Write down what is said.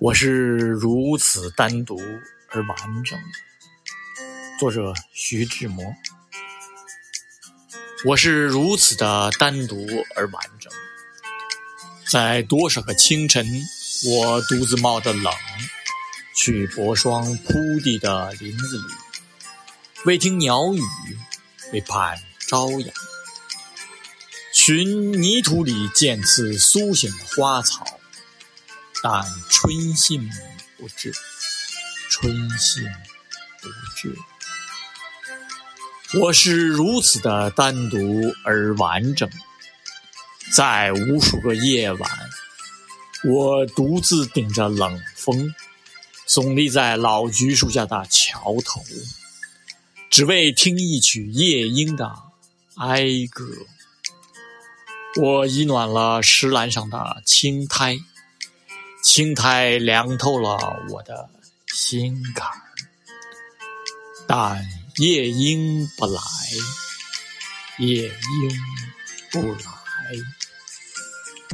我是如此单独而完整。作者徐志摩。我是如此的单独而完整，在多少个清晨，我独自冒着冷，去薄霜铺地的林子里，为听鸟语，为盼朝阳，寻泥土里渐次苏醒的花草，但春信不至，春信不至。我是如此的单独而完整，在无数个夜晚，我独自顶着冷风，耸立在老橘树下的桥头，只为听一曲夜莺的哀歌。我已暖了石栏上的青苔，青苔凉透了我的心坎，但。夜莺不来，夜莺不来。